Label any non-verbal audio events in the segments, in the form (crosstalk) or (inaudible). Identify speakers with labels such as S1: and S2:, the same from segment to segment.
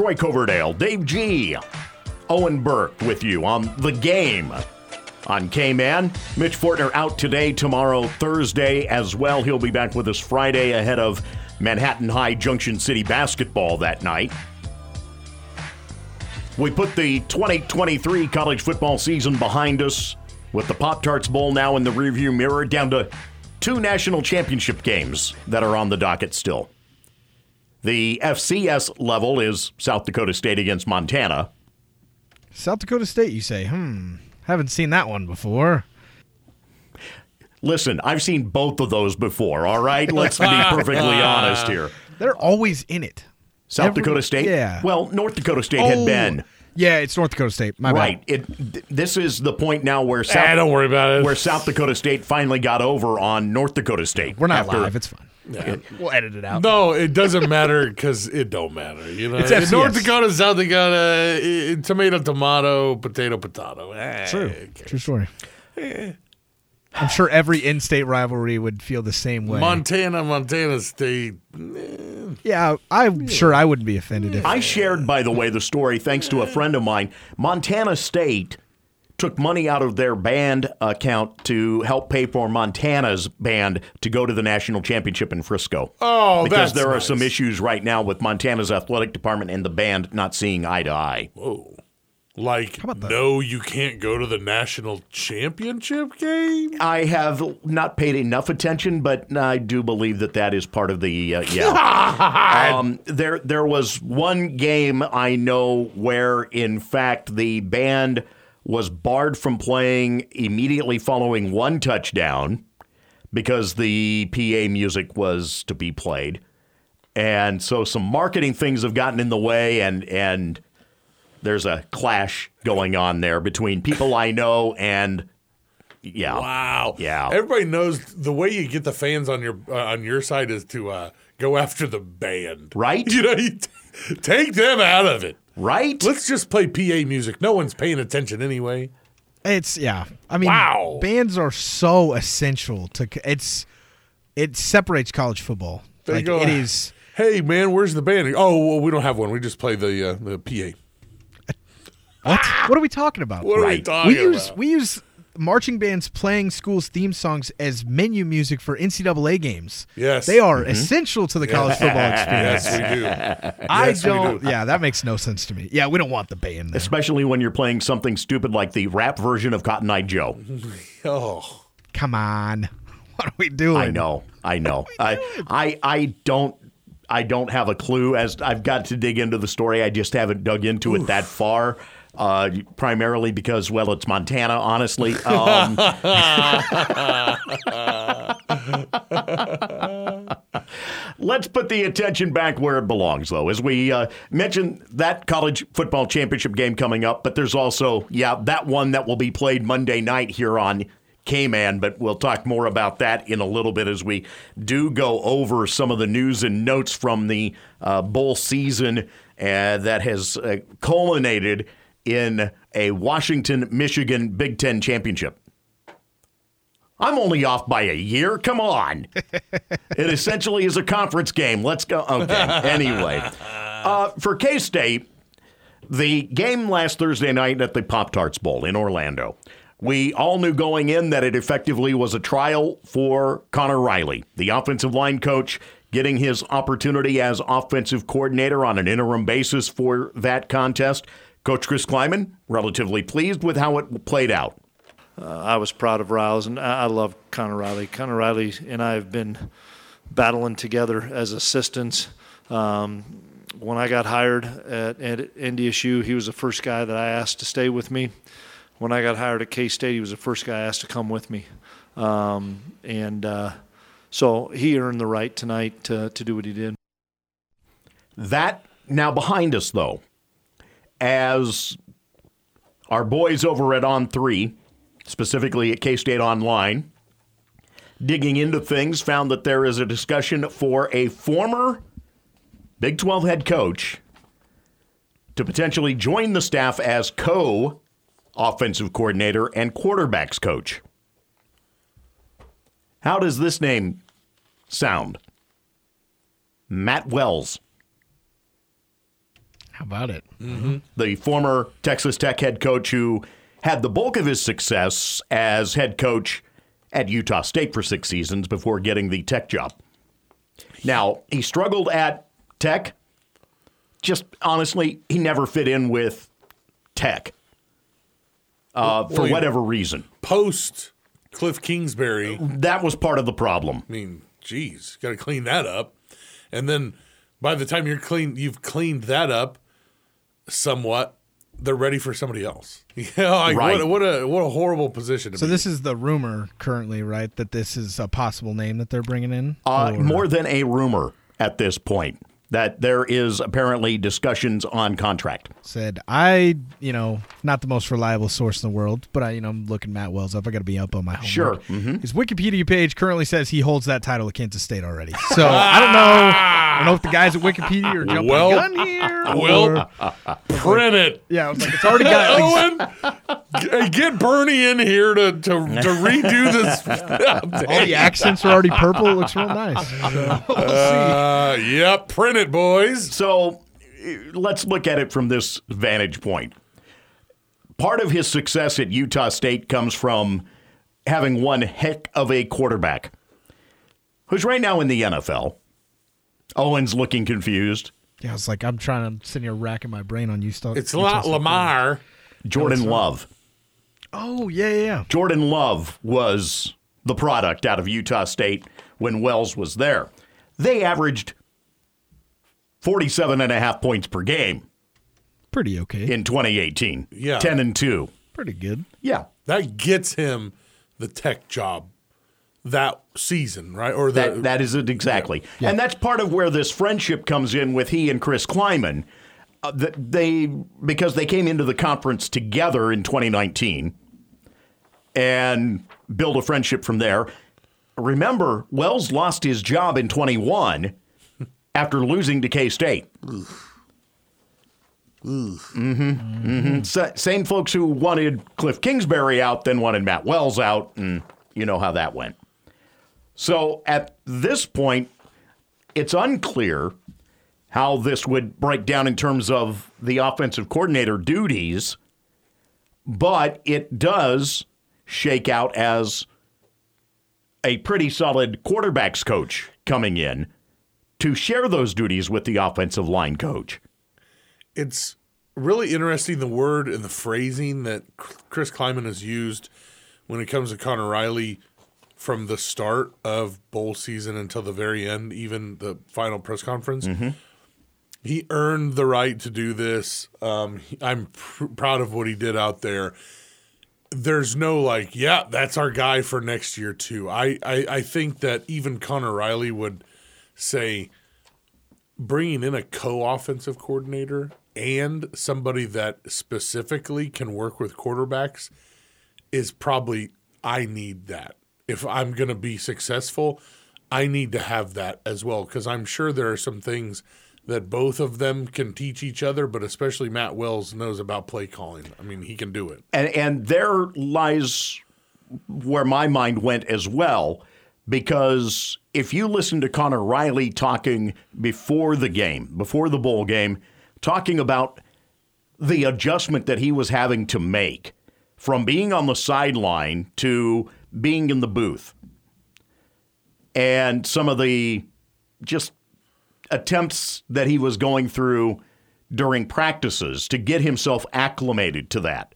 S1: Troy Coverdale, Dave G, Owen Burke with you on the game on K Man. Mitch Fortner out today, tomorrow, Thursday as well. He'll be back with us Friday ahead of Manhattan High Junction City basketball that night. We put the 2023 college football season behind us with the Pop Tarts Bowl now in the rearview mirror, down to two national championship games that are on the docket still. The FCS level is South Dakota State against Montana.
S2: South Dakota State, you say? Hmm. Haven't seen that one before.
S1: Listen, I've seen both of those before, all right? Let's be (laughs) perfectly honest here.
S2: They're always in it.
S1: South
S2: Every-
S1: Dakota State?
S2: yeah.
S1: Well, North Dakota State had
S2: Oh,
S1: been.
S2: Yeah, it's North Dakota State. My
S1: Right.
S2: bad.
S1: It th- this is the point now where South
S3: Ah, don't worry about it.
S1: where South Dakota State finally got over on North Dakota State.
S2: We're not
S1: after-
S2: live. It's fine. We'll edit it out.
S3: No, it doesn't matter because it don't matter. You know,
S2: It's
S3: In
S2: FCS.
S3: North Dakota, South Dakota, eh, tomato, tomato, potato, potato. Eh,
S2: True.
S3: okay.
S2: True story. I'm sure every in-state rivalry would feel the same way.
S3: Montana, Montana State.
S2: yeah, I'm sure I wouldn't be offended if.
S1: I shared, by the way, the story thanks to a friend of mine. Montana State took money out of their band account to help pay for Montana's band to go to the national championship in Frisco.
S3: Oh,
S1: because
S3: that's
S1: there are
S3: nice.
S1: some issues right now with Montana's athletic department and the band not seeing eye to eye.
S3: Whoa. Like,
S2: about that?
S3: no, you can't go to the national championship game?
S1: I have not paid enough attention, but I do believe that that is part of the uh, (laughs) yeah. um, there, there was one game I know where, in fact, the band was barred from playing immediately following one touchdown because the PA music was to be played, and so some marketing things have gotten in the way, and and there's a clash going on there between people I know and yeah.
S3: Wow.
S1: Yeah.
S3: Everybody knows the way you get the fans on your uh, on your side is to uh, go after the band.
S1: Right? (laughs)
S3: You know, you t- take them out of it.
S1: Right?
S3: Let's just play PA music. No one's paying attention anyway.
S2: It's yeah. I mean,
S3: Wow.
S2: bands are so essential to. It's it separates college football.
S3: They
S2: like
S3: go,
S2: it is.
S3: Hey man, where's the band? Oh, well, we don't have one. We just play the uh, the PA.
S2: What? what are we talking about?
S3: What are we
S1: Right.
S3: talking
S2: we use
S3: about?
S2: we use marching bands playing schools theme songs as menu music for NCAA games.
S3: Yes.
S2: they are mm-hmm. essential to the college football experience.
S3: yes, we do.
S2: I
S3: Yes,
S2: don't.
S3: do.
S2: Yeah, that makes no sense to me. Yeah, we don't want the band there.
S1: Especially when you're playing something stupid like the rap version of Cotton Eye Joe. (laughs)
S3: Oh,
S2: Come on, (laughs) what are we doing?
S1: I know. I know. I, I I don't I don't have a clue as I've got to dig into the story. I just haven't dug into it that far. Uh, primarily because, well, it's Montana, honestly. (laughs) Um, let's put the attention back where it belongs, though. As we uh, mentioned, that college football championship game coming up, but there's also, yeah, that one that will be played Monday night here on K-Man, but we'll talk more about that in a little bit as we do go over some of the news and notes from the uh, bowl season uh, that has uh, culminated in a Washington Michigan Big Ten championship. I'm only off by a year. Come on. it essentially is a conference game. Let's go. Okay. Anyway, uh, for K State, the game last Thursday night at the Pop Tarts Bowl in Orlando. We all knew going in that it effectively was a trial for Connor Riley, the offensive line coach, getting his opportunity as offensive coordinator on an interim basis for that contest. Coach Chris Klieman, relatively pleased with how it played out.
S4: I was proud of Riles, and I I love Connor Riley. Connor Riley and I have been battling together as assistants. Um, when I got hired at, at NDSU, he was the first guy that I asked to stay with me. When I got hired at K State, he was the first guy I asked to come with me. Um, and uh, so he earned the right tonight to, to do what he did.
S1: That now behind us, though, as our boys over at On Three, specifically at K State Online, digging into things, found that there is a discussion for a former Big 12 head coach to potentially join the staff as co offensive coordinator and quarterbacks coach. How does this name sound? Matt Wells.
S2: How about it?
S1: The former Texas Tech head coach who had the bulk of his success as head coach at Utah State for six seasons before getting the Tech job. Now, he struggled at Tech. Just honestly, he never fit in with Tech uh, for
S3: Well, he-
S1: whatever reason.
S3: Post Cliff Kingsbury,
S1: That was part of the problem.
S3: I mean, geez, got to clean that up. And then by the time you're clean, you've cleaned that up somewhat. They're ready for somebody else. (laughs) Yeah, like
S1: Right.
S3: what, what a what a horrible position to
S2: So
S3: be.
S2: this is the rumor currently, right? That this is a possible name that they're bringing in.
S1: Uh,
S2: Or-
S1: more than a rumor at this point that there is apparently discussions on contract.
S2: said I, you know, not the most reliable source in the world, but I, you know, I'm looking Matt Wells up. I got to be up on my homework.
S1: Sure. Mhm.
S2: His Wikipedia page currently says he holds that title at Kansas State already. So I don't know. I don't know if the guys at Wikipedia are jumping
S3: Well-
S2: the gun here. (laughs)
S3: well, print it. (laughs)
S2: yeah, I was like, it's already got. (laughs) Like,
S3: Owen, get Bernie in here to, to, to redo this.
S2: all the accents are already purple. It looks real nice. So we'll see.
S3: Uh, yep, print it, boys.
S1: So let's look at it from this vantage point. Part of his success at Utah State comes from having one heck of a quarterback who's right now in the NFL. Owen's looking confused.
S2: Yeah, I was like, I'm trying to sit here racking my brain on you. Still,
S3: It's not Lamar.
S1: Jordan Love.
S2: Oh yeah, yeah, yeah.
S1: Jordan Love was the product out of Utah State when Wells was there. They averaged 47 and a half points per game
S2: Pretty okay.
S1: in 2018.
S3: Yeah.
S1: 10 and 2.
S2: Pretty good.
S1: Yeah.
S3: That gets him the tech job that season, right? Or the
S1: That that is it exactly, and that's part of where this friendship comes in with he and Chris Klieman. Uh, that they because they came into the conference together in 2019 and build a friendship from there. Remember, Wells lost his job in 21 after losing to K State. Mm-hmm, mm-hmm. Sa- same folks who wanted Cliff Kingsbury out then wanted Matt Wells out, and you know how that went. So at this point, it's unclear how this would break down in terms of the offensive coordinator duties, but it does shake out as a pretty solid quarterbacks coach coming in to share those duties with the offensive line coach.
S3: it's really interesting the word and the phrasing that Chris Klieman has used when it comes to Connor Riley from the start of bowl season until the very end, even the final press conference. He earned the right to do this. Um, I'm pr- proud of what he did out there. There's no like, yeah, that's our guy for next year too. I, I, I think that even Connor Riley would say, bringing in a co-offensive coordinator and somebody that specifically can work with quarterbacks is probably I need that. If I'm going to be successful, I need to have that as well because I'm sure there are some things that both of them can teach each other, but especially Matt Wells knows about play calling. I mean, he can do it.
S1: And and there lies where my mind went as well, because if you listen to Connor Riley talking before the game, before the bowl game, talking about the adjustment that he was having to make from being on the sideline to being in the booth, and some of the just attempts that he was going through during practices to get himself acclimated to that.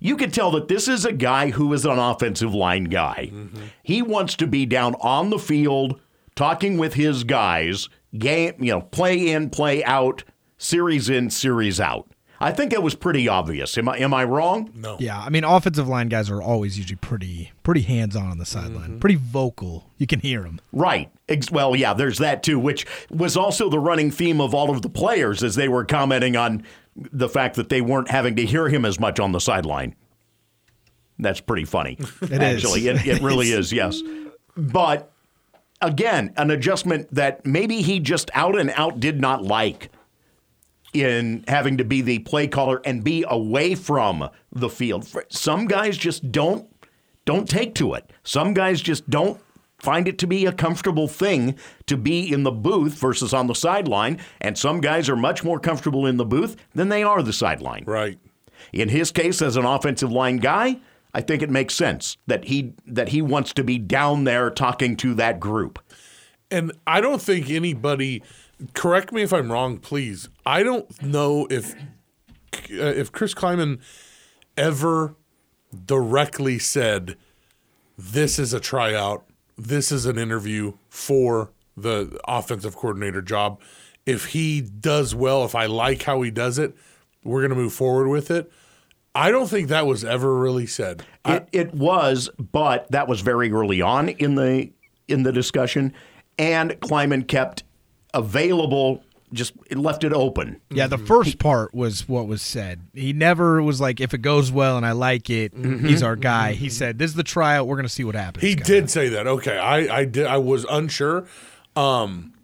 S1: You could tell that this is a guy who is an offensive line guy. He wants to be down on the field talking with his guys, game, you know, play in, play out, series in, series out. I think it was pretty obvious. Am I am I wrong?
S3: No.
S2: Yeah, I mean, offensive line guys are always usually pretty pretty hands on on the sideline, mm-hmm. pretty vocal. You can hear them.
S1: Right. Well, yeah, there's that too, which was also the running theme of all of the players as they were commenting on the fact that they weren't having to hear him as much on the sideline. That's pretty funny. (laughs)
S2: is.
S1: Actually, it, it really is, yes. But again, an adjustment that maybe he just out and out did not like in having to be the play caller and be away from the field. Some guys just don't don't take to it. Some guys just don't find it to be a comfortable thing to be in the booth versus on the sideline. And some guys are much more comfortable in the booth than they are the sideline.
S3: Right.
S1: In his case, as an offensive line guy, I think it makes sense that he that he wants to be down there talking to that group.
S3: And I don't think anybody. Correct me if I'm wrong, please. I don't know if uh, if Chris Klieman ever directly said, "This is a tryout. This is an interview for the offensive coordinator job. If he does well, if I like how he does it, we're going to move forward with it." I don't think that was ever really said. I-
S1: It, it was, but that was very early on in the in the discussion, and Klieman kept available, just left it open.
S2: Yeah, the mm-hmm. first part was what was said. He never was like, if it goes well and I like it, mm-hmm. he's our guy. He mm-hmm. said, "This is the tryout. We're going to see what happens."
S3: He
S2: guys."
S3: did say that. Okay, I I did. I was unsure. Um,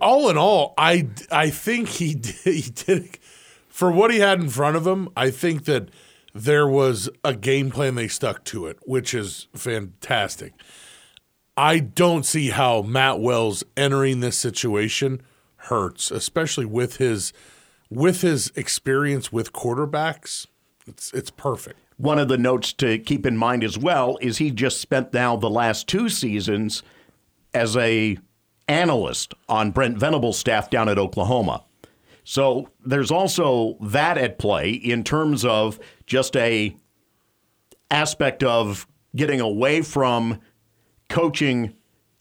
S3: all in all, I I think he (laughs) did, he did for what he had in front of him. I think that there was a game plan. They stuck to it, which is fantastic. I don't see how Matt Wells entering this situation hurts, especially with his with his experience with quarterbacks. It's it's perfect.
S1: One of the notes to keep in mind as well is he just spent now the last two seasons as a analyst on Brent Venable's staff down at Oklahoma. So there's also that at play in terms of just a aspect of getting away from coaching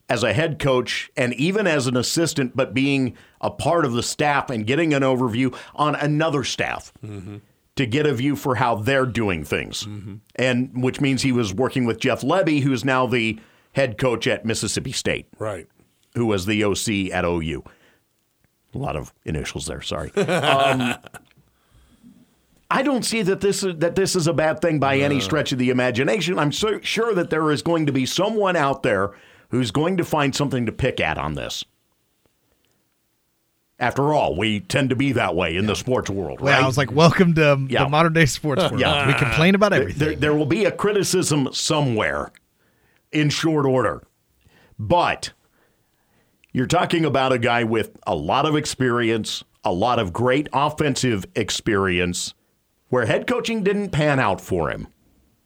S1: as a head coach and even as an assistant, but being a part of the staff and getting an overview on another staff to get a view for how they're doing things. And which means he was working with Jeff Lebby, who's now the head coach at Mississippi State,
S3: Right.
S1: who was the OC at OU. A lot of initials there, sorry. (laughs) Um, I don't see that this is that this is a bad thing by any stretch of the imagination. I'm so sure that there is going to be someone out there who's going to find something to pick at on this. After all, we tend to be that way in the sports world, right?
S2: Yeah, I was like, "Welcome to um,
S1: Yeah.
S2: the modern day sports world.
S1: Yeah.
S2: We complain about
S1: there,
S2: everything."
S1: there will be a criticism somewhere in short order. But you're talking about a guy with a lot of experience, a lot of great offensive experience, where head coaching didn't pan out for him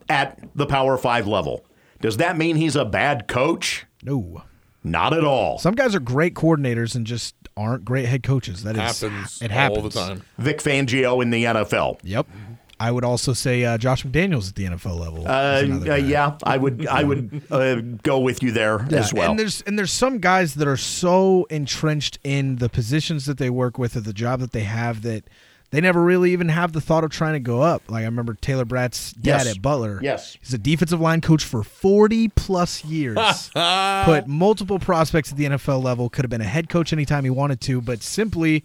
S1: at the Power Five level. Does that mean he's a bad coach?
S2: No,
S1: Not at all.
S2: some guys are great coordinators and just aren't great head coaches. That is
S3: Happens
S2: It happens
S3: all the time.
S1: Vic Fangio in the NFL.
S2: Yep. I would also say uh, Josh McDaniels at the NFL level.
S1: Uh, uh, yeah, I would I would uh, go with you there as well.
S2: And there's and there's some guys that are so entrenched in the positions that they work with or the job that they have that they never really even have the thought of trying to go up. Like I remember Taylor Bratt's dad
S1: Yes.
S2: at Butler.
S1: Yes.
S2: He's a defensive line coach for 40 plus years. (laughs) Put multiple prospects at the NFL level, could have been a head coach anytime he wanted to, but simply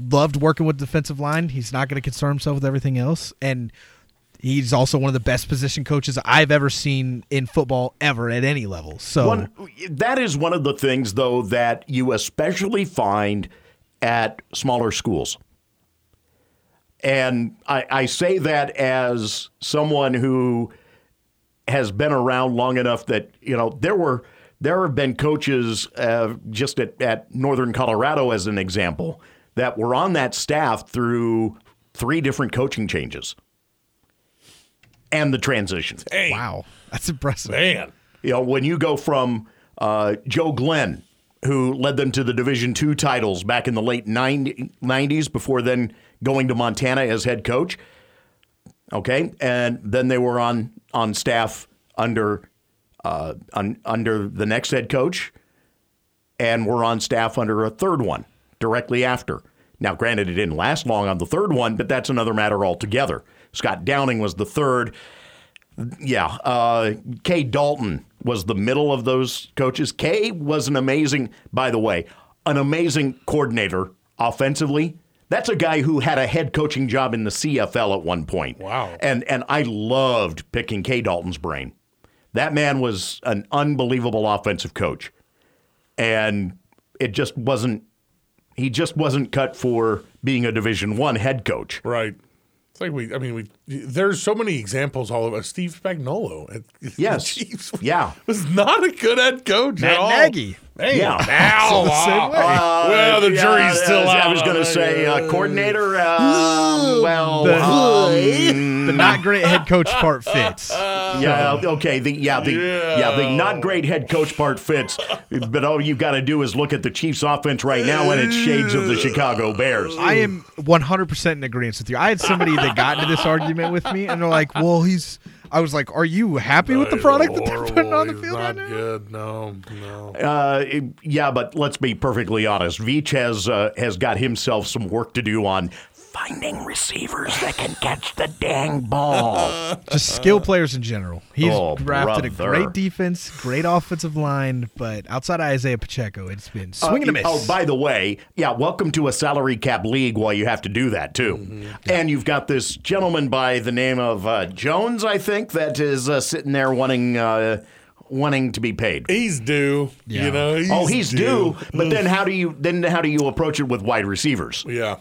S2: loved working with defensive line. He's not going to concern himself with everything else and He's also one of the best position coaches I've ever seen in football ever at any level. So
S1: One, that is one of the things, though, that you especially find at smaller schools. And I, I say that as someone who has been around long enough that, you know, there were there have been coaches uh, just at, at Northern Colorado, as an example, that were on that staff through three different coaching changes and the transition.
S2: wow, that's impressive.
S3: Man.
S1: You know, when you go from uh, Joe Glenn, who led them to the Division two titles back in the late 90, 90s before then going to Montana as head coach. Okay, and then they were on on staff under uh, un, under the next head coach, and were on staff under a third one directly after. Now, granted, it didn't last long on the third one, but that's another matter altogether. Scott Downing was the third. Yeah, uh, Kay Dalton was the middle of those coaches. Kay was an amazing, by the way, an amazing coordinator offensively. That's a guy who had a head coaching job in the CFL at one point.
S3: Wow.
S1: And and I loved picking Kay Dalton's brain. That man was an unbelievable offensive coach. And it just wasn't he just wasn't cut for being a division 1 head coach.
S3: Right. It's like we, I mean, we. There's so many examples all over. Steve Spagnuolo, at (laughs)
S1: Yes.
S3: Chiefs
S1: Yeah.
S3: was not a good head coach at
S2: Matt
S3: all.
S2: Nagy.
S3: Hey,
S1: Yeah.
S3: now, (laughs)
S2: So the same way.
S3: uh, well, the
S1: Yeah,
S3: jury's still out.
S1: I
S3: out.
S1: was going to say uh, coordinator. Um, well,
S2: The-
S1: um,
S2: The not great head coach part (laughs) fits.
S1: yeah, okay. The yeah, the yeah. the not great head coach part fits, but all you've got to do is look at the Chiefs' offense right now, and it's shades of the Chicago Bears.
S2: I am 100% in agreement with you. I had somebody that got into this argument with me, and they're like, well, he's. I was like, are you happy with the product that they're putting on the field
S3: not
S2: right now?
S3: good. No, no.
S1: Uh, yeah, but let's be perfectly honest. Veach has uh, has got himself some work to do on finding receivers that can catch the dang ball. (laughs)
S2: Just skill players in general. He's
S1: Oh,
S2: drafted a great defense, great offensive line, but outside of Isaiah Pacheco, it's been swing and a miss.
S1: Oh, by the way, yeah, welcome to a salary cap league while you have to do that, too.
S2: Mm-hmm.
S1: And you've got this gentleman by the name of uh, Jones, I think, that is uh, sitting there wanting. Uh, wanting to be paid.
S3: He's due.
S2: Yeah.
S3: You know. He's
S1: oh, he's due, but then how do you then how do you approach it with wide receivers?
S3: Yeah.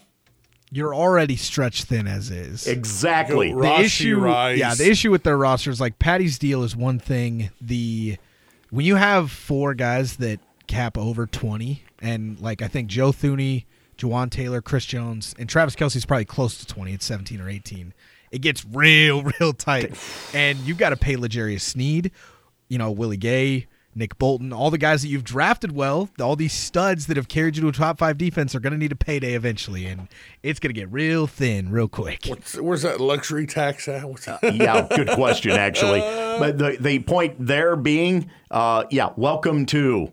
S2: You're already stretched thin as is.
S1: Exactly.
S3: Go
S2: the
S3: Rashee
S2: issue,
S3: Rice.
S2: yeah, the issue with their roster is like Patty's deal is one thing. The when you have four guys that cap over twenty, and like I think Joe Thuney, Jawaan Taylor, Chris Jones, and Travis Kelce's probably close to twenty. It's seventeen or eighteen. It gets real, (laughs) real tight, and you've got to pay L'Jarius Sneed, you know Willie Gay. Nick Bolton, all the guys that you've drafted well, all these studs that have carried you to a top five defense are going to need a payday eventually, and it's going to get real thin real quick.
S3: What's, where's that luxury tax at? What's
S1: yeah, good question, actually. (laughs) But the, the point there being, uh, yeah, welcome to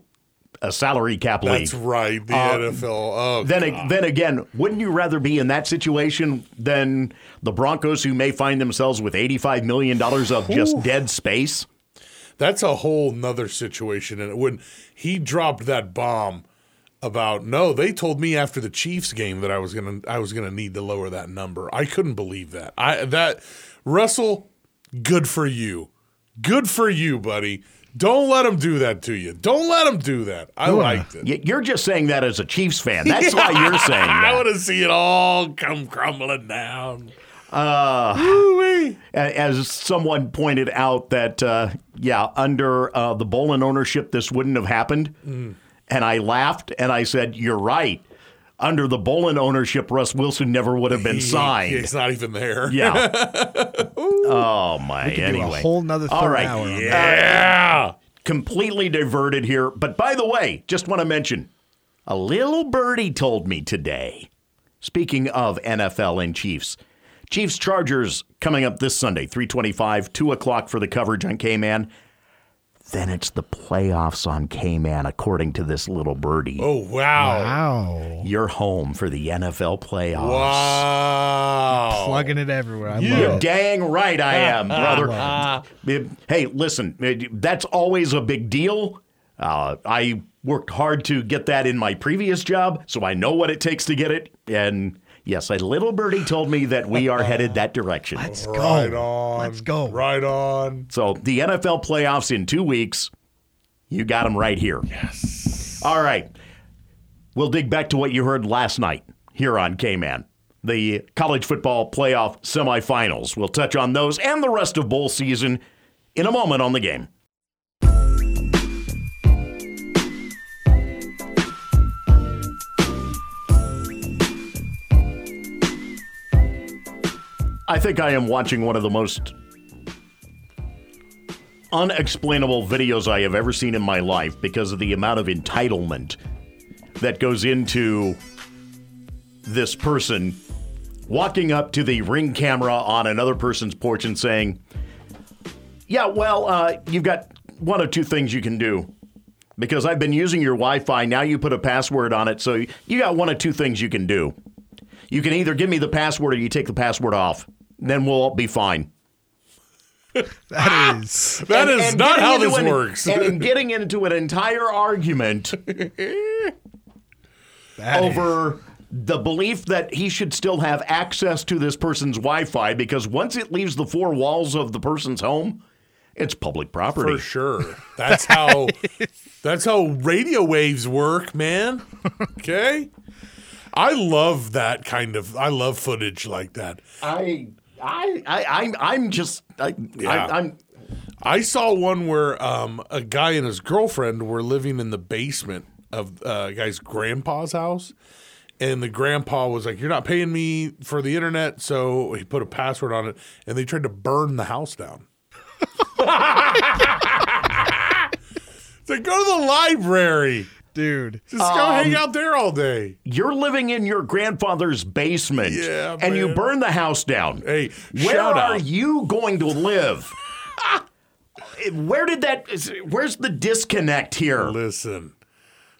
S1: a salary cap league.
S3: That's right. The
S1: Uh,
S3: NFL. Oh,
S1: Then,
S3: God.
S1: ag- then again, wouldn't you rather be in that situation than the Broncos, who may find themselves with eighty-five million dollars of just dead space?
S3: That's a whole nother situation. And when he dropped that bomb about no, they told me after the Chiefs game that I was gonna I was gonna need to lower that number. I couldn't believe that. I that Russell, good for you, good for you, buddy. Don't let him do that to you. Don't let him do that. I
S2: Sure.
S3: liked it.
S1: You're just saying that as a Chiefs fan. That's why you're (laughs) saying that.
S3: I want to see it all come crumbling down.
S1: Uh, As someone pointed out, that uh, yeah, under uh, the Bowlen ownership, this wouldn't have happened, and I laughed and I said, "You're right." Under the Bowlen ownership, Russ Wilson never would have been (laughs) signed.
S3: He's not even there.
S1: Yeah. (laughs) oh my.
S2: could do a
S1: anyway,
S2: whole nother
S1: All
S2: third
S1: right.
S2: hour on.
S3: Yeah.
S1: Completely diverted here, but by the way, just want to mention, a little birdie told me today. Speaking of NFL and Chiefs, Chiefs Chargers coming up this Sunday, three twenty-five, two o'clock for the coverage on K-Man. Then it's the playoffs on K-Man, according to this little birdie.
S3: Oh wow.
S2: Wow.
S1: You're home for the NFL playoffs.
S3: Wow.
S2: Plugging it everywhere. I
S1: You're
S2: love it.
S1: dang right I (laughs) am, brother. (laughs) hey, listen, that's always a big deal. Uh, I worked hard to get that in my previous job, so I know what it takes to get it. And yes, a little birdie told me that we are headed that direction.
S2: Let's go.
S3: Right on.
S2: Let's go.
S3: Right on.
S1: So the NFL playoffs in two weeks, you got them right here. Yes. All right. We'll dig back to what you heard last night here on K-Man. The college football playoff semifinals. We'll touch on those and the rest of bowl season in a moment on the game. I think I am watching one of the most unexplainable videos I have ever seen in my life because of the amount of entitlement that goes into this person walking up to the ring camera on another person's porch and saying, Yeah, well, uh, you've got one of two things you can do. Because I've been using your Wi Fi, now you put a password on it, so you got one of two things you can do. You can either give me the password or you take the password off. Then we'll all be fine. (laughs)
S2: That is. (laughs)
S3: That is
S1: And
S3: not how
S1: into
S3: this
S1: an-
S3: works.
S1: and in (laughs) getting into an entire argument
S2: That is-
S1: over the belief that he should still have access to this person's Wi-Fi because once it leaves the four walls of the person's home, it's public property.
S3: For sure. That's how that's how radio waves work, man. Okay? I love that kind of. I love footage like that.
S1: I, I, I, I'm, I'm just, I,
S3: Yeah.
S1: I, I'm.
S3: I saw one where um, a guy and his girlfriend were living in the basement of uh, a guy's grandpa's house. And the grandpa was like, You're not paying me for the internet. So he put a password on it and they tried to burn the house down. (laughs) it's like, Go to the library.
S2: Dude.
S3: Just go hang um, out there all day.
S1: You're living in your grandfather's basement,
S3: Yeah,
S1: and you
S3: man.
S1: burn the house down.
S3: Hey,
S1: Where
S3: shout
S1: are
S3: out.
S1: you going to live? (laughs) Where did that? Where's the disconnect here?
S3: Listen,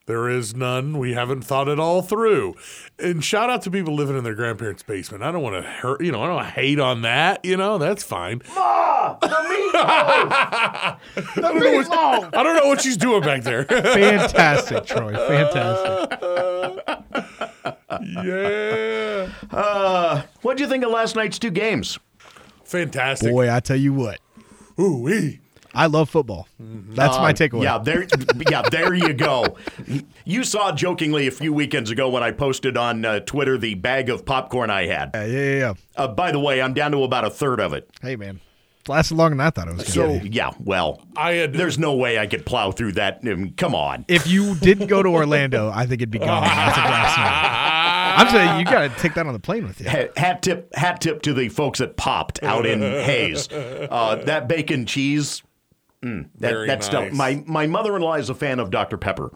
S3: there is none. We haven't thought it all through. And shout out to people living in their grandparents' basement. I don't want to hurt, you know, I don't hate on that. You know, that's fine.
S1: Ah, the meatloaf. (laughs) the meatloaf.
S3: I don't know what she's doing back there. (laughs)
S2: Fantastic, Troy. Fantastic. (laughs)
S3: yeah.
S1: Uh, what do you think of last night's two games?
S3: Fantastic.
S2: Boy, I tell you what.
S3: Ooh, wee.
S2: I love football. That's my takeaway.
S1: Yeah, there. Yeah, there you go. You saw jokingly a few weekends ago when I posted on uh, Twitter the bag of popcorn I had.
S2: Yeah, yeah, yeah.
S1: Uh, by the way, I'm down to about a third of it.
S2: Hey, man. It's lasted longer than I thought it was
S1: So
S2: going to.
S1: yeah, well,
S3: I had
S1: there's no way I could plow through that. I mean, come on.
S2: If you didn't go to Orlando, I think it'd be gone as of last. I'm saying you got to take that on the plane with you.
S1: Hat hat tip, hat tip to the folks that Popped out in Hays. Uh, that bacon cheese, mm, that,
S3: Very
S1: that's still-
S3: nice.
S1: my my mother in law is a fan of Dr Pepper.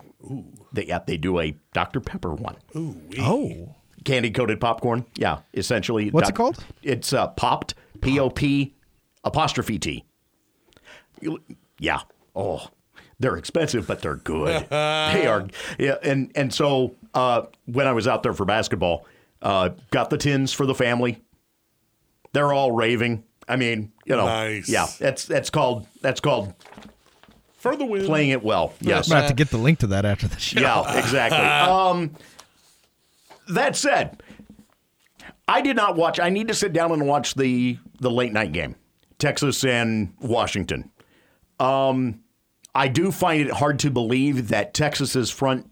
S1: They yeah, they do a Dr Pepper one.
S3: Ooh, wee.
S2: Oh.
S1: Candy coated popcorn. Yeah, essentially.
S2: What's it called?
S1: It's uh, Popped. P O P apostrophe T. Yeah. Oh, they're expensive, but they're good. (laughs) they are. Yeah, and and so uh, when I was out there for basketball, uh, got the tins for the family. They're all raving. I mean, you know,
S3: Nice.
S1: yeah. That's that's called that's called
S3: For the win.
S1: playing it well. Yes.
S2: I'm going to have to get the link to that after the show.
S1: Yeah, exactly. (laughs) um, that said, I did not watch. I need to sit down and watch the the late night game, Texas and Washington. Um, I do find it hard to believe that Texas's front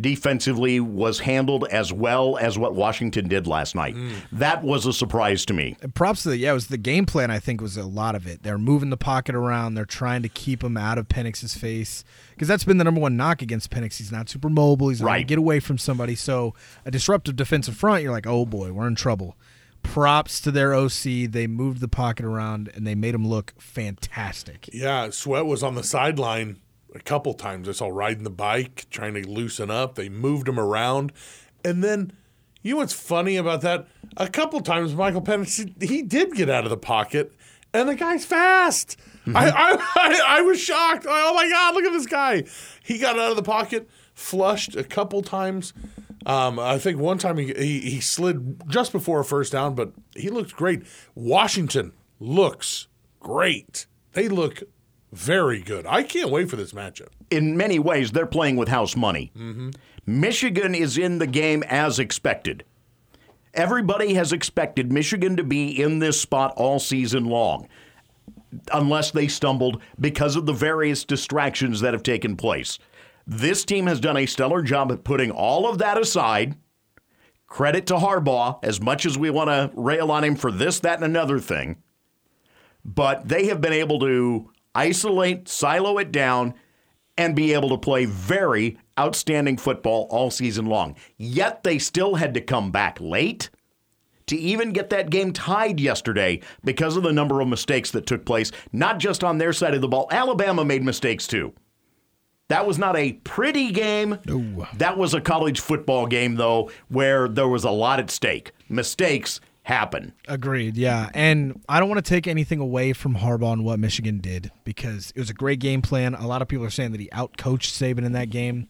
S1: defensively was handled as well as what Washington did last night. Mm. That was a surprise to me.
S2: And props to the yeah, it was the game plan. I think was a lot of it. They're moving the pocket around. They're trying to keep him out of Penix's face because that's been the number one knock against Penix. He's not super mobile. He's not going
S1: Right.
S2: to get away from somebody. So a disruptive defensive front, you're like, oh boy, we're in trouble. Props to their OC. They moved the pocket around and they made him look fantastic.
S3: Yeah, Sweat was on the sideline a couple times. I saw riding the bike, trying to loosen up. They moved him around. And then, you know what's funny about that? A couple times, Michael Penix, he did get out of the pocket, and the guy's fast. I, I, (laughs) I, I was shocked. Oh my God, look at this guy. He got out of the pocket, flushed a couple times. Um, I think one time he, he, he slid just before a first down, but he looked great. Washington looks great. They look very good. I can't wait for this matchup.
S1: in many ways, they're playing with house money. Mm-hmm. Michigan is in the game as expected. Everybody has expected Michigan to be in this spot all season long, unless they stumbled because of the various distractions that have taken place. This team has done a stellar job at putting all of that aside. Credit to Harbaugh, as much as we want to rail on him for this, that, and another thing but they have been able to isolate, silo it down, and be able to play very outstanding football all season long. Yet they still had to come back late to even get that game tied yesterday because of the number of mistakes that took place, not just on their side of the ball. Alabama made mistakes too. That was not a pretty game.
S2: No.
S1: That was a college football game, though, where there was a lot at stake. Mistakes happen.
S2: Agreed. Yeah, and I don't want to take anything away from Harbaugh and what Michigan did because it was a great game plan. A lot of people are saying that he outcoached Saban in that game.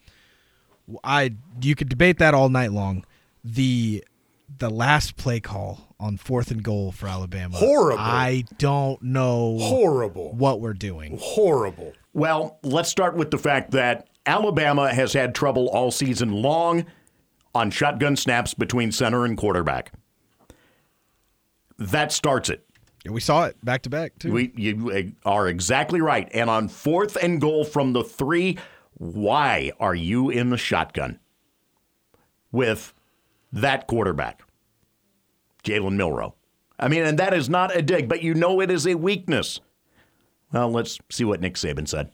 S2: I you could debate that all night long. The the last play call on fourth and goal for Alabama.
S3: Horrible.
S2: I don't know
S3: Horrible.
S2: what we're doing.
S3: Horrible.
S1: Well, let's start with the fact that Alabama has had trouble all season long on shotgun snaps between center and quarterback. That starts it.
S2: Yeah, we saw it back to back too.
S1: We, you are exactly right. And on fourth and goal from the three, why are you in the shotgun with that quarterback, Jalen Milroe. I mean, and that is not a dig, but you know it is a weakness. Well, let's see what Nick Saban said.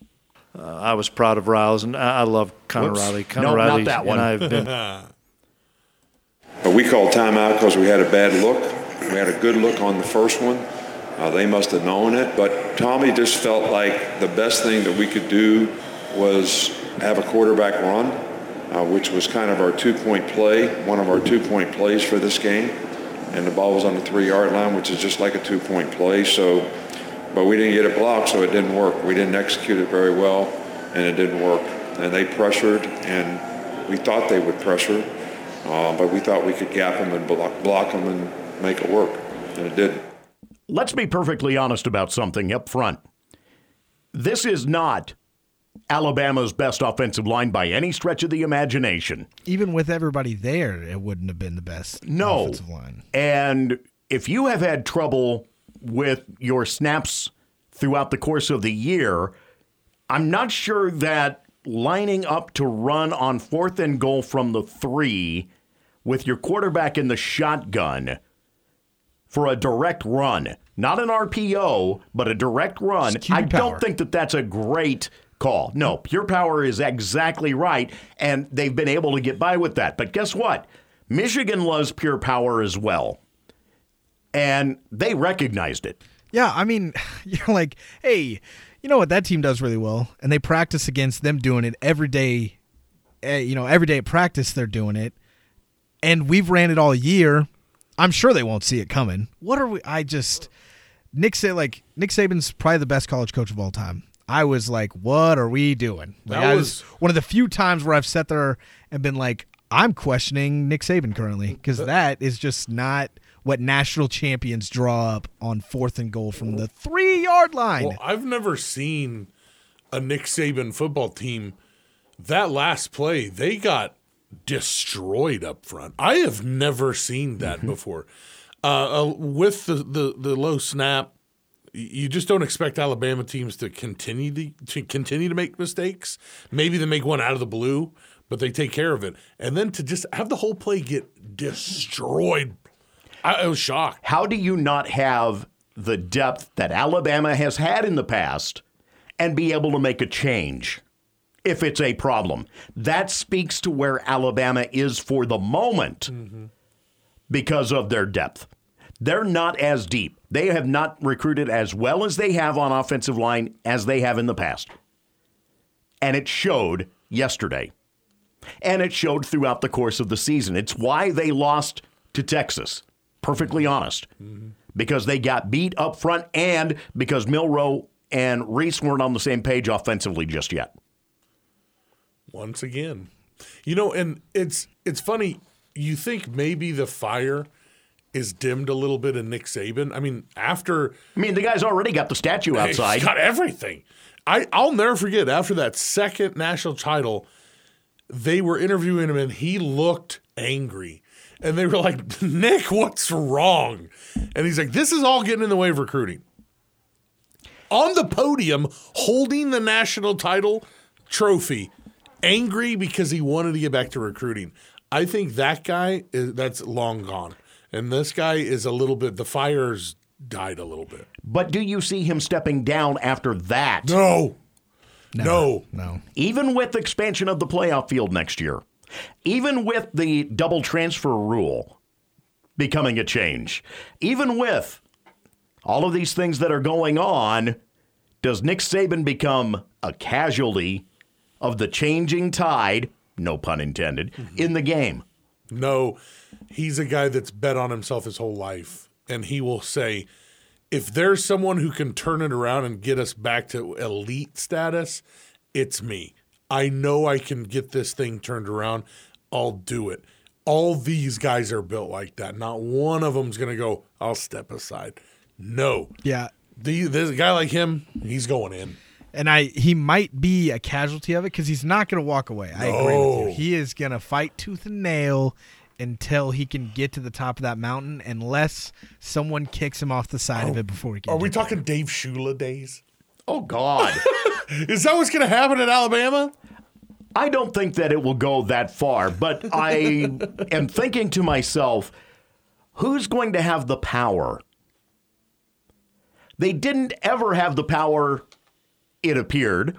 S4: Uh, I was proud of Riles, and I, I love Connor
S1: Whoops.
S4: Riley. Connor
S1: No, not that one.
S4: and I've been (laughs)
S5: we called timeout because we had a bad look. We had a good look on the first one. Uh, they must have known it. But Tommy just felt like the best thing that we could do was have a quarterback run, uh, which was kind of our two-point play, one of our two-point plays for this game. And the ball was on the three-yard line, which is just like a two-point play. So, but we didn't get it blocked, so it didn't work. We didn't execute it very well, and it didn't work. And they pressured, and we thought they would pressure. Uh, but we thought we could gap them and block, block them and make it work, and it didn't.
S1: Let's be perfectly honest about something up front. This is not Alabama's best offensive line by any stretch of the imagination.
S2: Even with everybody there, it wouldn't have been the best
S1: No.
S2: offensive line.
S1: And if you have had trouble with your snaps throughout the course of the year, I'm not sure that lining up to run on fourth and goal from the three with your quarterback in the shotgun for a direct run, not an RPO, but a direct run, I
S2: power.
S1: don't think that that's a great call. No, pure power is exactly right, and they've been able to get by with that. But guess what? Michigan loves pure power as well, and they recognized it.
S2: Yeah, I mean, (laughs) you're like, hey, you know what that team does really well, and they practice against them doing it every day. eh, You know, every day at practice they're doing it, and we've ran it all year. I'm sure they won't see it coming. What are we? I just Nick say like Nick Saban's probably the best college coach of all time. I was like, what are we doing? Like,
S3: That
S2: I
S3: was-
S2: one of the few times where I've sat there and been like, I'm questioning Nick Saban currently because that is just not what national champions draw up on fourth and goal from the three yard line.
S3: Well, I've never seen a Nick Saban football team. That last play, they got destroyed up front. I have never seen that before. Uh, uh, with the, the the low snap, you just don't expect Alabama teams to continue to, to continue to make mistakes. Maybe they make one out of the blue, but they take care of it. And then to just have the whole play get destroyed, I, I was shocked.
S1: How do you not have the depth that Alabama has had in the past and be able to make a change if it's a problem? That speaks to where Alabama is for the moment because of their depth. They're not as deep. They have not recruited as well as they have on offensive line as they have in the past. And it showed yesterday. And it showed throughout the course of the season. It's why they lost to Texas. Perfectly honest. Because they got beat up front and because Milroe and Rees weren't on the same page offensively just yet.
S3: Once again. You know, and it's it's funny. You think maybe the fire is dimmed a little bit in Nick Saban. I mean, after
S1: I mean, the guy's already got the statue outside.
S3: he's got everything. I I'll never forget after that second national title, they were interviewing him and he looked angry. And they were like, (laughs) "Nick, what's wrong?" And he's like, "This is all getting in the way of recruiting." On the podium, holding the national title trophy, angry because he wanted to get back to recruiting. I think that guy is that's long gone, and this guy is a little bit. The fire's died a little bit.
S1: But do you see him stepping down after that?
S3: No, no,
S2: no.
S1: Even with expansion of the playoff field next year, even with the double transfer rule becoming a change, even with all of these things that are going on, does Nick Saban become a casualty of the changing tide, no pun intended, mm-hmm. in the game?
S3: no. He's a guy that's bet on himself his whole life, and he will say, if there's someone who can turn it around and get us back to elite status, it's me. I know I can get this thing turned around. I'll do it. All these guys are built like that. Not one of them's going to go, I'll step aside. No.
S2: Yeah.
S3: The, there's a guy like him, he's going in.
S2: And I he might be a casualty of it because he's not going to walk away. I agree with you. He is going to fight tooth and nail until he can get to the top of that mountain, unless someone kicks him off the side of oh. it before he can.
S3: Are we
S2: get there.
S3: talking Dave Shula days?
S1: Oh, God. (laughs)
S3: Is that what's going to happen in Alabama?
S1: I don't think that it will go that far, but I (laughs) am thinking to myself, who's going to have the power? They didn't ever have the power, it appeared,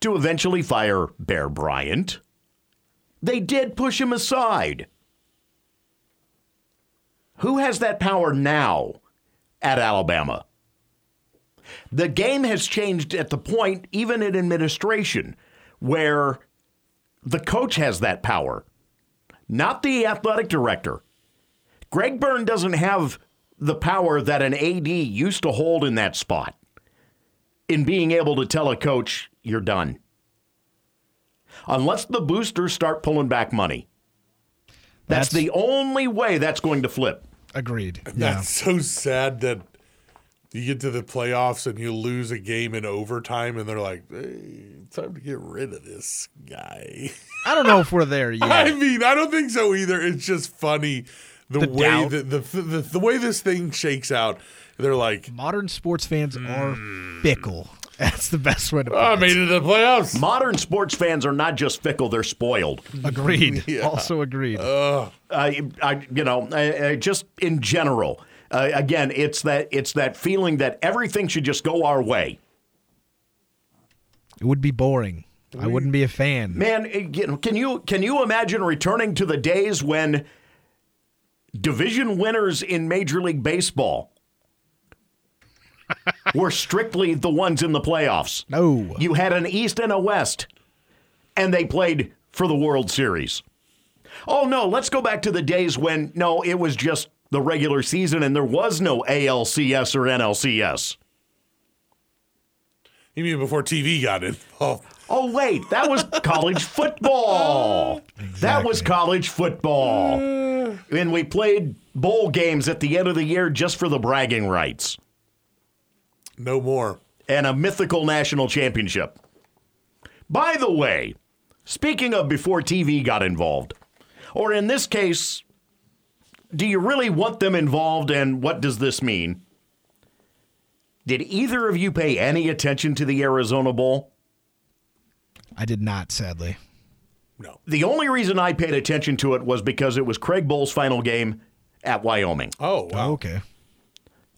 S1: to eventually fire Bear Bryant. They did push him aside. Who has that power now at Alabama? The game has changed at the point, even in administration, where the coach has that power, not the athletic director. Greg Byrne doesn't have the power that an AD used to hold in that spot in being able to tell a coach, you're done. Unless the boosters start pulling back money. That's,
S2: That's-
S1: the only way that's going to flip.
S2: Agreed. Yeah.
S3: That's so sad that you get to the playoffs and you lose a game in overtime, and they're like, hey, time to get rid of this guy. (laughs)
S2: I don't know if we're there yet.
S3: I mean, I don't think so either. It's just funny the,
S2: The
S3: way
S2: doubt.
S3: that the, the the way this thing shakes out. They're like,
S2: Modern sports fans are
S3: Hmm.
S2: fickle. (laughs) That's the best way to put
S3: I
S2: it.
S3: made it to the playoffs.
S1: Modern sports fans are not just fickle, they're spoiled.
S2: Agreed. (laughs) Also agreed.
S1: I, I, you know, I, I just in general. Uh, again, it's that it's that feeling that everything should just go our way.
S2: it would be boring. I wouldn't be a fan.
S1: Man, eh, you can you can you imagine returning to the days when division winners in Major League Baseball were strictly the ones in the playoffs?
S2: No.
S1: You had an East and a West, and they played for the World Series. Oh, no, let's go back to the days when, no, it was just the regular season and there was no ALCS or NLCS.
S3: You mean before TV got involved?
S1: Oh, wait, that was college football. That was college football. And we played bowl games at the end of the year just for the bragging rights
S3: No more.
S1: and a mythical national championship. By the way, speaking of before TV got involved, or in this case, do you really want them involved and what does this mean? Did either of you pay any attention to the Arizona Bowl?
S2: I did not, sadly.
S3: No.
S1: The only reason I paid attention to it was because it was Craig Bohl's final game at Wyoming.
S3: Oh wow.
S2: Oh, okay.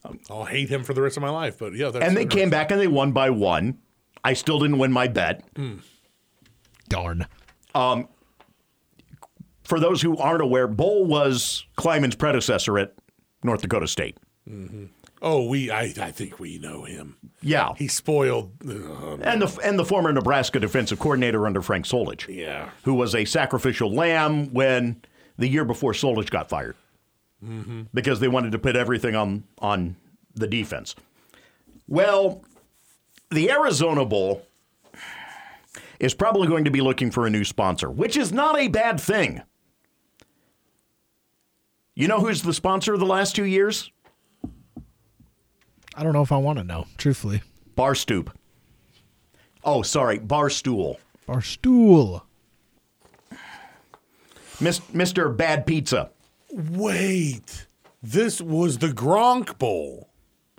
S3: Um, I'll hate him for the rest of my life. But yeah, that's
S1: And they came back and they won by one. I still didn't win my bet. Hmm.
S2: Darn.
S1: Um, for those who aren't aware, Bohl was Klieman's predecessor at North Dakota State. Mm-hmm.
S3: Oh, we. I. I think we know him.
S1: Yeah.
S3: He spoiled. uh,
S1: And the and the former Nebraska defensive coordinator under Frank Solich,
S3: yeah.
S1: who was a sacrificial lamb when the year before Solich got fired, because they wanted to put everything on on the defense. Well, the Arizona Bowl is probably going to be looking for a new sponsor, which is not a bad thing. You know who's the sponsor of the last two years?
S2: I don't know if I want to know, truthfully.
S1: Barstoop. Oh, sorry, Barstool.
S2: Barstool.
S1: Mr. Bad Pizza.
S3: Wait. This was the Gronk Bowl,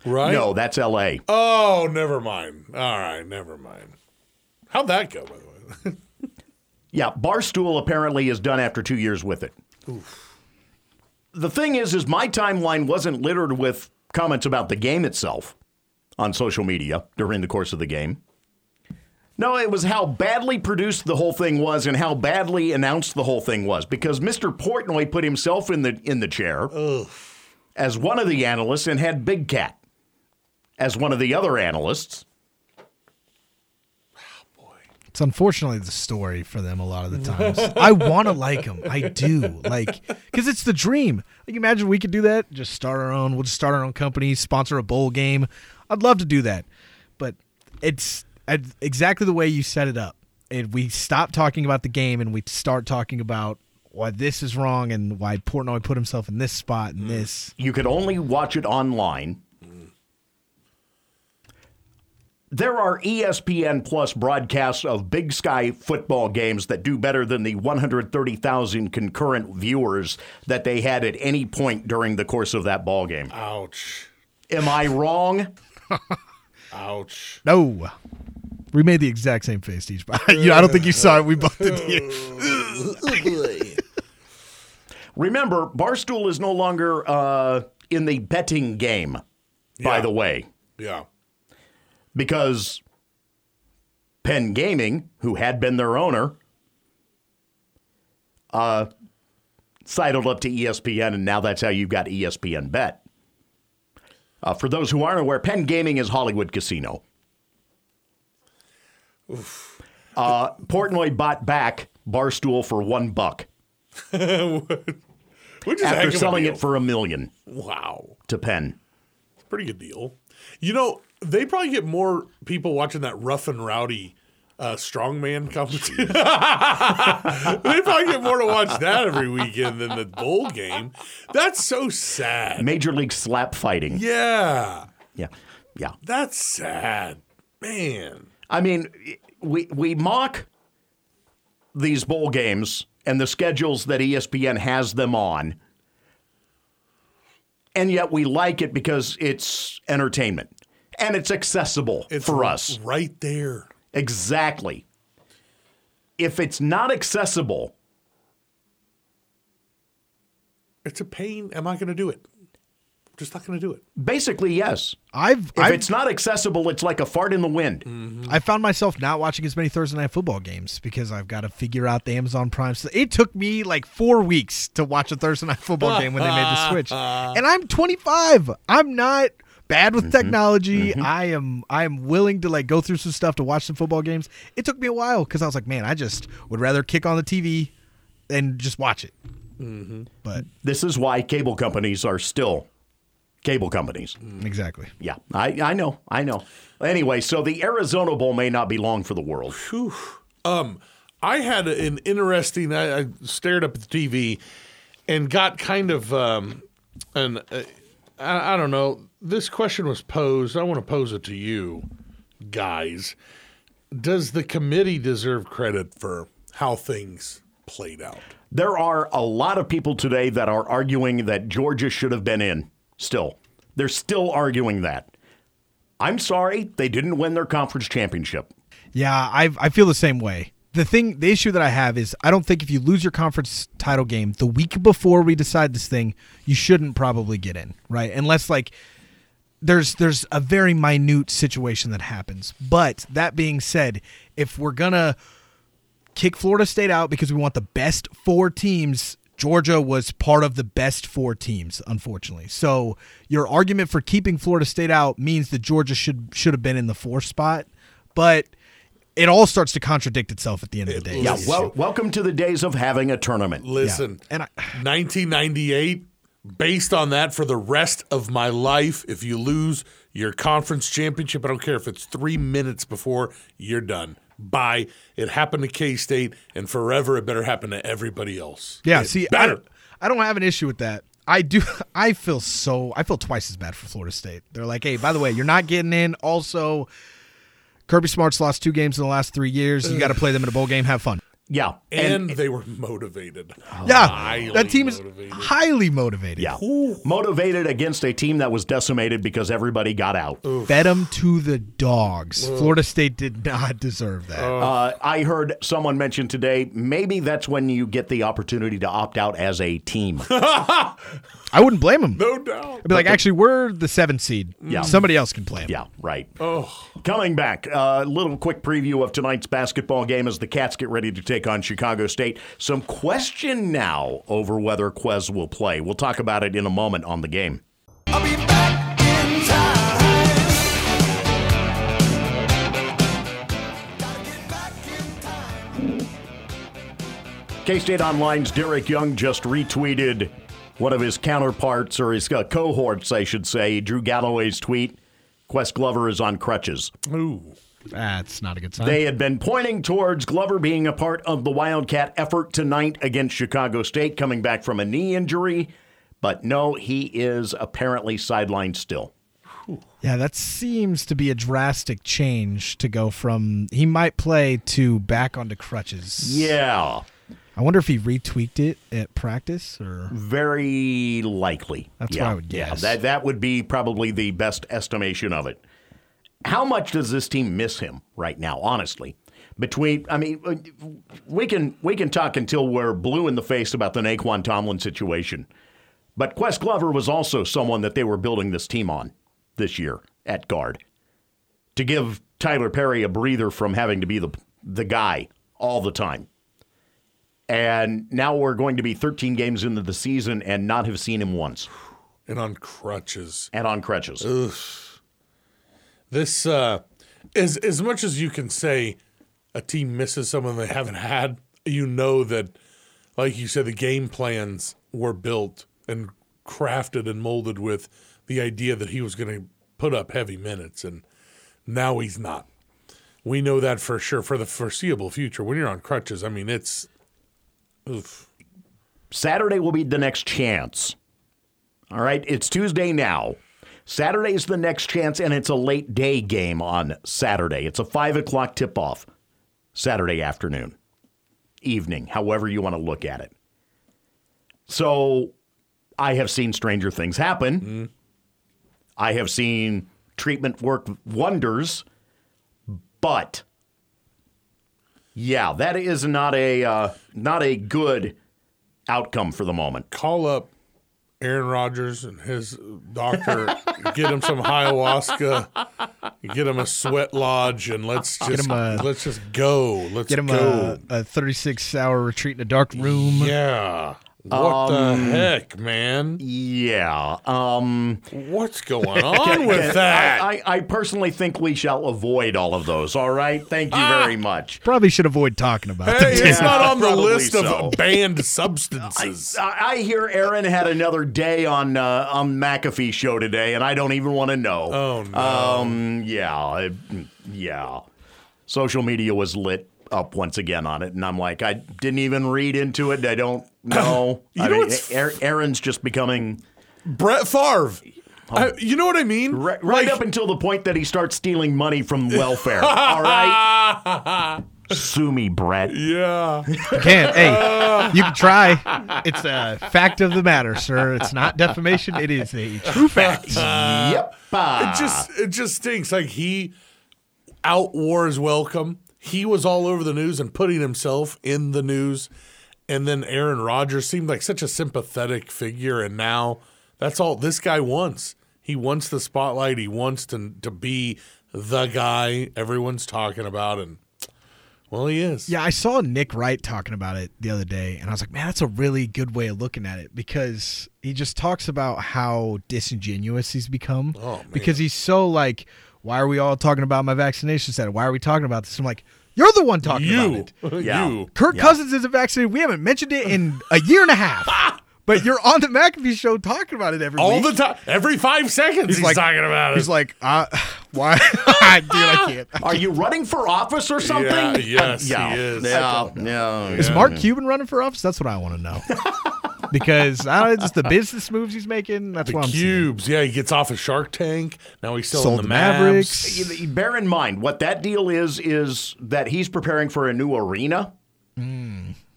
S3: right?
S1: No, that's L.A.
S3: Oh, never mind. All right, never mind. How'd that go, by the way? (laughs)
S1: Yeah, Barstool apparently is done after two years with it. Oof. The thing is, is my timeline wasn't littered with comments about the game itself on social media during the course of the game. No, it was how badly produced the whole thing was and how badly announced the whole thing was because Mr. Portnoy put himself in the in the chair as one of the analysts and had Big Cat as one of the other analysts.
S2: Oh, it's unfortunately the story for them a lot of the (laughs) times. I want to like them. I do. Like, because it's the dream. Like, imagine we could do that. Just start our own. We'll just start our own company, sponsor a bowl game. I'd love to do that. But it's it's exactly the way you set it up. And we stop talking about the game and we start talking about why this is wrong and why Portnoy put himself in this spot and mm. this.
S1: You could only watch it online. Mm. There are ESPN Plus broadcasts of Big Sky football games that do better than the 130,000 concurrent viewers that they had at any point during the course of that ball game.
S3: Ouch.
S1: Am I wrong? (laughs)
S3: Ouch.
S2: No. We made the exact same face, each. (laughs) you know, I don't think you saw it. We both did. (laughs)
S1: Remember, Barstool is no longer uh, in the betting game, by the way,
S3: Yeah.
S1: because Penn Gaming, who had been their owner, uh, sidled up to ESPN, and now that's how you've got ESPN Bet. Uh, for those who aren't aware, Penn Gaming is Hollywood Casino. Uh, Portnoy bought back Barstool for one buck (laughs)
S3: Which is a heck
S1: after
S3: of a
S1: selling
S3: deal.
S1: it for a million
S3: Wow.
S1: to Penn.
S3: Pretty good deal. You know, they probably get more people watching that rough and rowdy uh, strongman competition. (laughs) they probably get more to watch that every weekend than the bowl game. That's so sad.
S1: Major League slap fighting.
S3: Yeah.
S1: Yeah. Yeah.
S3: That's sad. Man.
S1: I mean, we we mock these bowl games and the schedules that ESPN has them on. And yet we like it because it's entertainment and it's accessible
S3: It's
S1: for us.
S3: right there.
S1: Exactly. If it's not accessible,
S3: It's a pain. Am I going to do it? I'm just not going to do it.
S1: basically yes.
S2: I've
S1: If
S2: I've,
S1: it's not accessible, it's like a fart in the wind.
S2: I found myself not watching as many Thursday night football games because I've got to figure out the Amazon Prime. So it took me like four weeks to watch a Thursday night football game when they made the switch, (laughs) and I'm 25. I'm not bad with mm-hmm. technology. Mm-hmm. I am I am willing to like go through some stuff to watch some football games. It took me a while because I was like, man, I just would rather kick on the TV and just watch it. Mm-hmm. But
S1: This is why cable companies are still cable companies.
S2: exactly.
S1: Yeah, I, I know, I know. Anyway, so the Arizona Bowl may not be long for the world.
S3: Um, I had an interesting. I, I stared up at the TV and got kind of um, an. Uh, I, I don't know. This question was posed. I want to pose it to you, guys. Does the committee deserve credit for how things played out?
S1: There are a lot of people today that are arguing that Georgia should have been in. Still, they're still arguing that. I'm sorry, they didn't win their conference championship.
S2: Yeah, I I feel the same way. The thing, the issue that I have is I don't think if you lose your conference title game the week before we decide this thing, you shouldn't probably get in, right? Unless like there's there's a very minute situation that happens. But that being said, if we're gonna kick Florida State out because we want the best four teams. Georgia was part of the best four teams, unfortunately. So your argument for keeping Florida State out means that Georgia should should have been in the fourth spot, but it all starts to contradict itself at the end of the day.
S1: Yeah, well, welcome to the days of having a tournament.
S3: Listen,
S2: And I,
S3: 1998, based on that for the rest of my life, if you lose your conference championship, I don't care if it's three minutes before you're done. Bye. It happened to K State, and forever it better happen to everybody else.
S2: yeah,
S3: It
S2: see,
S3: better.
S2: don't, I don't have an issue with that. I do. (laughs) I feel so. I feel twice as bad for Florida State. They're like, hey, by the way, you're not getting in. Also, Kirby Smart's lost two games in the last three years. You got to play them in a bowl game. Have fun.
S1: Yeah,
S3: and, they were motivated.
S2: Yeah,
S3: Highly
S2: that team is
S3: motivated.
S2: highly motivated.
S1: yeah, motivated against a team that was decimated because everybody got out.
S2: Fed them to the dogs. Florida State did not deserve that.
S1: Uh, I heard someone mention today maybe that's when you get the opportunity to opt out as a team. (laughs)
S2: I wouldn't blame them.
S3: No doubt.
S2: I'd be like, actually, we're the seventh seed.
S1: Yeah.
S2: Somebody else can play 'em.
S1: Yeah, right. Oh. Coming back, a little quick preview of tonight's basketball game as the Cats get ready to take on Chicago State. Some question now over whether Ques will play. We'll talk about it in a moment on the game.
S6: I'll be back in time. Gotta get back in time.
S1: K State Online's Derek Young just retweeted one of his counterparts, or his uh, cohorts, I should say, Drew Galloway's tweet. Ques Glover is on crutches.
S3: Ooh.
S2: That's not a good sign.
S1: They had been pointing towards Glover being a part of the Wildcat effort tonight against Chicago State, coming back from a knee injury. But no, he is apparently sidelined still.
S2: yeah, that seems to be a drastic change to go from he might play to back onto crutches.
S1: Yeah,
S2: I wonder if he retweaked it at practice or.
S1: very likely.
S2: That's
S1: yeah.
S2: what I would guess.
S1: Yeah, that that would be probably the best estimation of it. how much does this team miss him right now? Honestly, between I mean, uh, we can we can talk until we're blue in the face about the Nae'Qwan Tomlin situation, but Ques Glover was also someone that they were building this team on this year at guard to give Tylor Perry a breather from having to be the the guy all the time. And now we're going to be 13 games into the season and not have seen him once
S3: and on crutches.
S1: and on crutches. Ugh.
S3: This uh as as much as you can say a team misses someone they haven't had, you know that like you said the game plans were built and crafted and molded with the idea that he was going to put up heavy minutes and now he's not. We know that for sure for the foreseeable future. When you're on crutches, I mean it's oof.
S1: Saturday will be the next chance. All right, it's Tuesday now. Saturday is the next chance, and it's a late day game on Saturday. It's a five o'clock tip off Saturday afternoon, evening, however you want to look at it. So I have seen stranger things happen. Mm-hmm. I have seen treatment work wonders, but yeah, that is not a uh, not a good outcome for the moment.
S3: call up Aaron Rodgers and his doctor, (laughs) get him some ayahuasca, get him a sweat lodge, and let's just
S2: a-
S3: let's just go. Let's
S2: Get him
S3: go.
S2: a, a 36 hour retreat in a dark room.
S3: yeah. What the heck, man?
S1: Yeah. Um,
S3: What's going (laughs) on with that?
S1: I, I, I personally think we shall avoid all of those. All right. Thank you very much.
S2: Probably should avoid talking about
S3: hey,
S2: them.
S3: it's not on the list
S1: so.
S3: of banned (laughs) substances.
S1: I, I hear Aaron had another day on uh, on McAfee show today, and I don't even want to know.
S3: Oh, no.
S1: Um. Yeah. I- yeah. Social media was lit up once again on it, and I'm like, I didn't even read into it. I don't know. (laughs)
S3: You
S1: I
S3: know
S1: mean,
S3: what's-
S1: Aaron- Aaron's just becoming
S3: Brett Favre. Oh. I- you know what I mean?
S1: right, right
S3: Like-
S1: up until the point that he starts stealing money from welfare. (laughs) all right. (laughs) Sue me, Brett.
S3: Yeah.
S2: You can't. Hey, you can try. It's a fact of the matter, sir. It's not defamation. It is a true fact.
S1: yep.
S3: it just it just stinks. Like he outwore his welcome. He was all over the news and putting himself in the news. And then Aaron Rodgers seemed like such a sympathetic figure, and now that's all this guy wants. He wants the spotlight. He wants to to be the guy everyone's talking about, and well, he is.
S2: Yeah, I saw Nick Wright talking about it the other day, and I was like, man, that's a really good way of looking at it because he just talks about how disingenuous he's become.
S3: Oh, man.
S2: Because he's so like, why are we all talking about my vaccination status? Why are we talking about this? I'm like, you're the one talking
S3: you,
S2: about it. (laughs)
S1: Yeah.
S3: you.
S2: Kirk
S1: Yeah.
S2: Cousins isn't vaccinated. We haven't mentioned it in a year and a half. (laughs) but you're on the McAfee show talking about it every
S3: all
S2: week.
S3: the time, every five seconds, he's,
S2: like-
S3: talking about it.
S2: He's like, uh, (laughs) why? Dude, I can't.
S1: Are you running for office or something?
S3: Yeah, yes,
S1: yeah.
S3: he is.
S1: Yeah, yeah.
S2: Is Mark Cuban running for office? That's what I want to know. Because uh, just the business moves he's making. That's
S3: the
S2: what I'm seeing.
S3: cubes. Yeah, he gets off of Shark Tank. Now he's selling
S2: Sold
S3: the
S2: the
S3: Mavericks.
S2: Mavericks.
S1: Bear in mind what that deal is is that he's preparing for a new arena.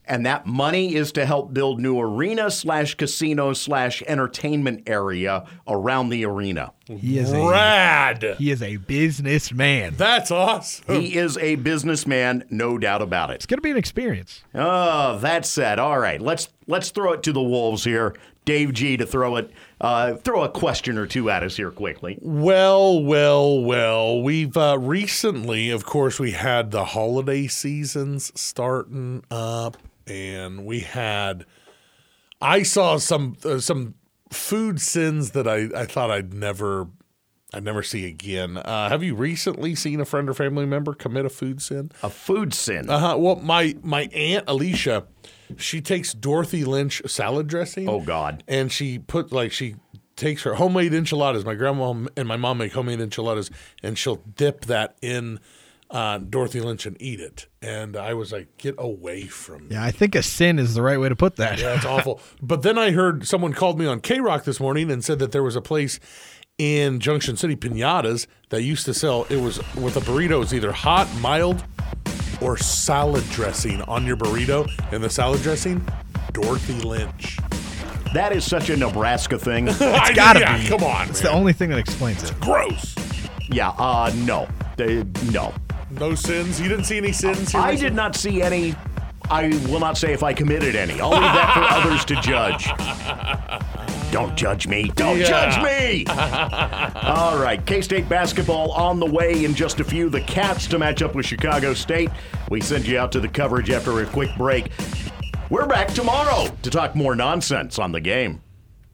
S1: And that money is to help build new arena slash casino slash entertainment area around the arena.
S2: He is a
S3: Rad.
S2: he is a businessman.
S3: That's awesome.
S1: He is a businessman, no doubt about it.
S2: It's gonna be an experience.
S1: Oh, that said, all right, let's let's throw it to the wolves here. Dave G to throw it, uh, throw a question or two at us here quickly.
S3: Well, well, well. We've uh, recently, of course, we had the holiday seasons starting up, and we had. I saw some uh, some food sins that I, I thought I'd never I'd never see again. Uh, have you recently seen a friend or family member commit a food sin?
S1: A food sin.
S3: Uh huh. Well, my my aunt Alicia, she takes Dorothy Lynch salad dressing.
S1: Oh, God.
S3: And she put like she takes her homemade enchiladas. My grandma and my mom make homemade enchiladas, and she'll dip that in uh, Dorothy Lynch and eat it. And I was like, get away from me.
S2: Yeah, I think a sin is the right way to put that.
S3: Yeah, it's awful. (laughs) But then I heard someone called me on K Rock this morning and said that there was a place in Junction City, Pinatas, that used to sell. It was with a burrito. It was either hot, mild, or salad dressing on your burrito. And the salad dressing, Dorothy Lynch.
S1: That is such a Nebraska thing. (laughs)
S3: It's
S2: gotta be.
S3: Come on,
S2: It's
S3: man.
S2: the only thing that explains it.
S3: gross.
S1: Yeah, uh, no. They, no.
S3: No sins. You didn't see any sins. Here
S1: I did not see any. I will not say if I committed any. I'll leave that for (laughs) others to judge. Don't judge me. Don't
S7: Yeah.
S1: judge me. All right. K State basketball on the way in just a few. The Cats to match up with Chicago State. We send you out to the coverage after a quick break. We're back tomorrow to talk more nonsense on the game.